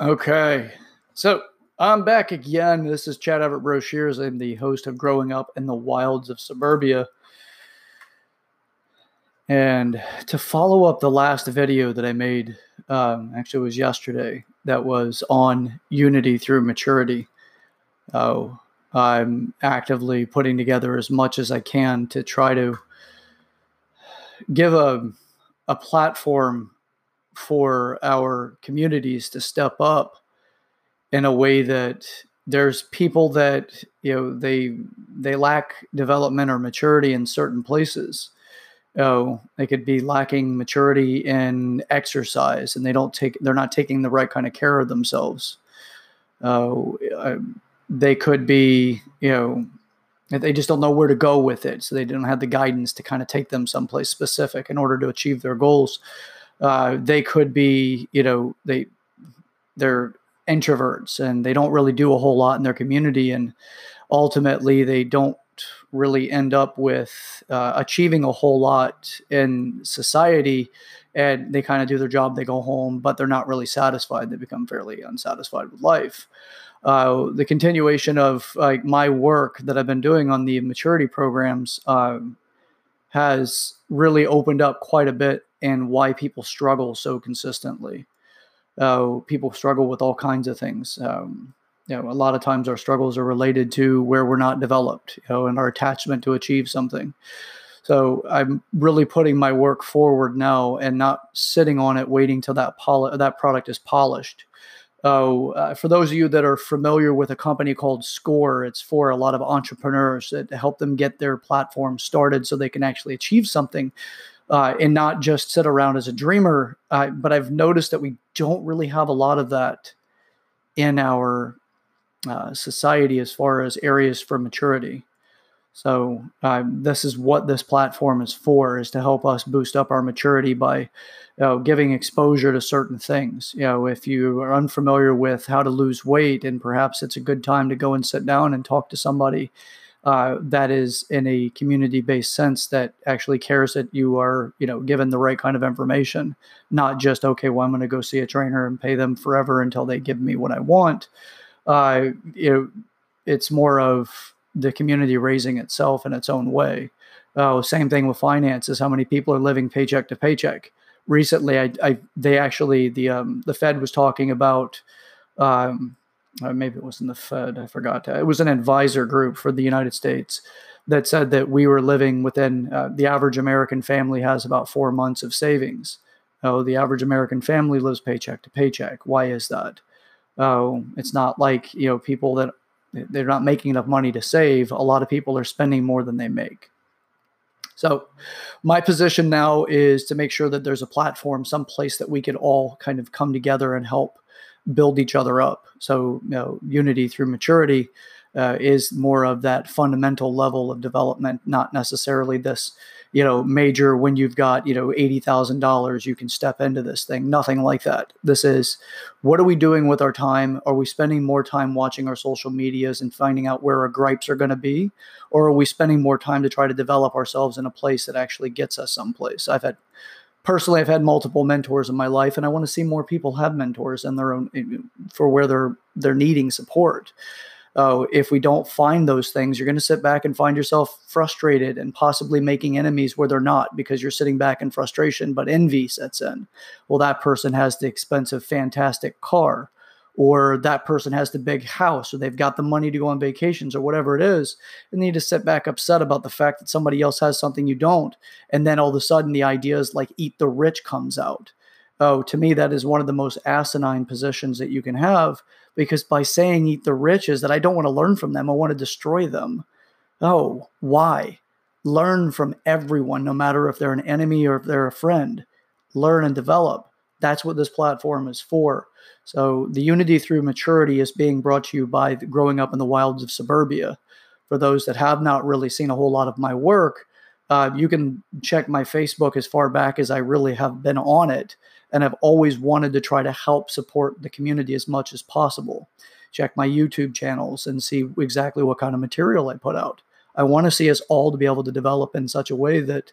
Okay. So I'm back again. This is Chad Everett Brochures. I'm the host of Growing Up in the Wilds of Suburbia. And to follow up the last video that I made, um, actually, was yesterday, that was on unity through maturity. Oh, I'm actively putting together as much as I can to try to give a, a platform for our communities to step up in a way that there's people that you know they they lack development or maturity in certain places. Oh they could be lacking maturity in exercise and they don't take they're not taking the right kind of care of themselves. Oh uh, they could be you know they just don't know where to go with it so they don't have the guidance to kind of take them someplace specific in order to achieve their goals uh, they could be, you know, they they're introverts and they don't really do a whole lot in their community, and ultimately they don't really end up with uh, achieving a whole lot in society. And they kind of do their job they go home but they're not really satisfied. They become fairly unsatisfied with life. Uh, the continuation of like my work that i've been doing on the maturity programs um, has really opened up quite a bit and why people struggle so consistently. Uh, people struggle with all kinds of things. Um, you know, a lot of times our struggles are related to where we're not developed, you know, and our attachment to achieve something. So I'm really putting my work forward now and not sitting on it waiting till that poli- that product is polished. Uh, uh, for those of you that are familiar with a company called Score, it's for a lot of entrepreneurs that help them get their platform started so they can actually achieve something uh, and not just sit around as a dreamer. Uh, but I've noticed that we don't really have a lot of that in our uh, society as far as areas for maturity. So um, this is what this platform is for: is to help us boost up our maturity by you know, giving exposure to certain things. You know, if you are unfamiliar with how to lose weight, and perhaps it's a good time to go and sit down and talk to somebody uh, that is in a community-based sense that actually cares that you are, you know, given the right kind of information, not just okay, well, I'm going to go see a trainer and pay them forever until they give me what I want. Uh, you know, it's more of the community raising itself in its own way. Uh, same thing with finances. How many people are living paycheck to paycheck? Recently, I, I they actually the um, the Fed was talking about um, uh, maybe it was in the Fed, I forgot. It was an advisor group for the United States that said that we were living within uh, the average American family has about four months of savings. Oh, the average American family lives paycheck to paycheck. Why is that? Oh, it's not like you know people that they're not making enough money to save. A lot of people are spending more than they make. So, my position now is to make sure that there's a platform, some place that we could all kind of come together and help build each other up. So, you know, unity through maturity uh, is more of that fundamental level of development, not necessarily this, you know, major when you've got, you know, $80,000, you can step into this thing. Nothing like that. This is what are we doing with our time? Are we spending more time watching our social medias and finding out where our gripes are going to be? Or are we spending more time to try to develop ourselves in a place that actually gets us someplace? I've had personally i've had multiple mentors in my life and i want to see more people have mentors in their own for where they're they're needing support. Uh, if we don't find those things you're going to sit back and find yourself frustrated and possibly making enemies where they're not because you're sitting back in frustration but envy sets in. Well that person has the expensive fantastic car or that person has the big house or they've got the money to go on vacations or whatever it is and they to sit back upset about the fact that somebody else has something you don't. And then all of a sudden the idea is like eat the rich comes out. Oh to me that is one of the most asinine positions that you can have because by saying eat the rich is that i don't want to learn from them i want to destroy them. Oh why? Learn from everyone no matter if they're an enemy or if they're a friend. Learn and develop that's what this platform is for so the unity through maturity is being brought to you by growing up in the wilds of suburbia. For those that have not really seen a whole lot of my work, uh, you can check my Facebook as far back as I really have been on it, and I've always wanted to try to help support the community as much as possible. Check my YouTube channels and see exactly what kind of material I put out. I want to see us all to be able to develop in such a way that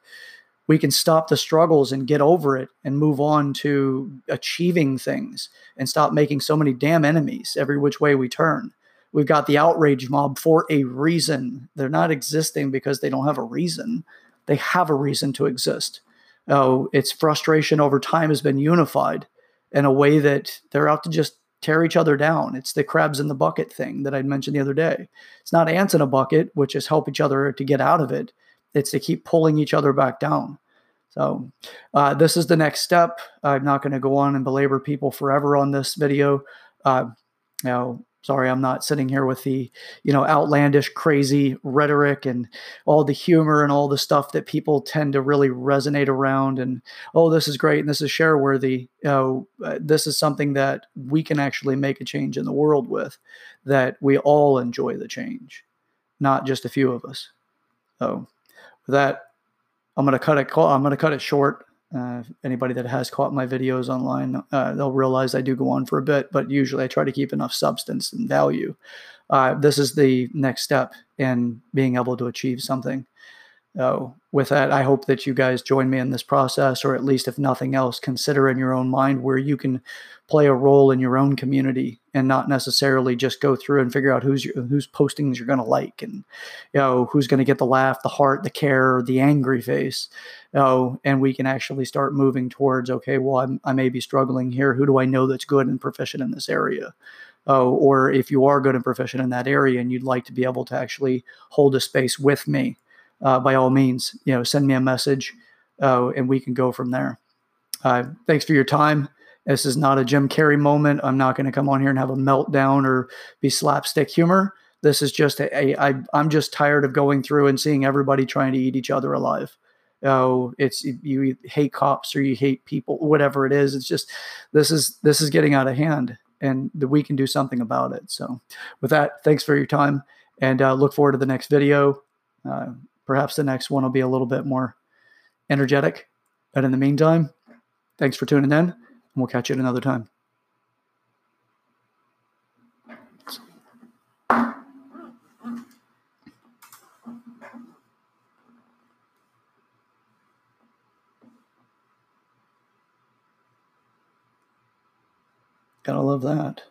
we can stop the struggles and get over it and move on to achieving things and stop making so many damn enemies every which way we turn. We've got the outrage mob for a reason. They're not existing because they don't have a reason. They have a reason to exist. Oh, its frustration over time has been unified in a way that they're out to just tear each other down. It's the crabs in the bucket thing that I'd mentioned the other day. It's not ants in a bucket, which is help each other to get out of it. It's to keep pulling each other back down. So uh, this is the next step. I'm not going to go on and belabor people forever on this video. Uh, sorry i'm not sitting here with the you know outlandish crazy rhetoric and all the humor and all the stuff that people tend to really resonate around and oh this is great and this is share worthy you know uh, this is something that we can actually make a change in the world with that we all enjoy the change not just a few of us so with that i'm to cut it i'm to cut it short uh, anybody that has caught my videos online, uh, they'll realize I do go on for a bit, but usually I try to keep enough substance and value. Uh, this is the next step in being able to achieve something. So, with that, I hope that you guys join me in this process, or at least, if nothing else, consider in your own mind where you can play a role in your own community and not necessarily just go through and figure out who's your, whose postings you're going to like and you know who's going to get the laugh, the heart, the care, the angry face. You know, and we can actually start moving towards okay, well, I'm, I may be struggling here. Who do I know that's good and proficient in this area? Oh, or if you are good and proficient in that area and you'd like to be able to actually hold a space with me uh, by all means, you know, send me a message uh, and we can go from there. Uh, thanks for your time. This is not a Jim Carrey moment. I'm not going to come on here and have a meltdown or be slapstick humor. This is just a, a I, I'm just tired of going through and seeing everybody trying to eat each other alive. Oh, it's you hate cops or you hate people, whatever it is. It's just this is this is getting out of hand, and that we can do something about it. So, with that, thanks for your time, and uh, look forward to the next video. Uh, Perhaps the next one will be a little bit more energetic. But in the meantime, thanks for tuning in, we'll catch you at another time. Gotta love that.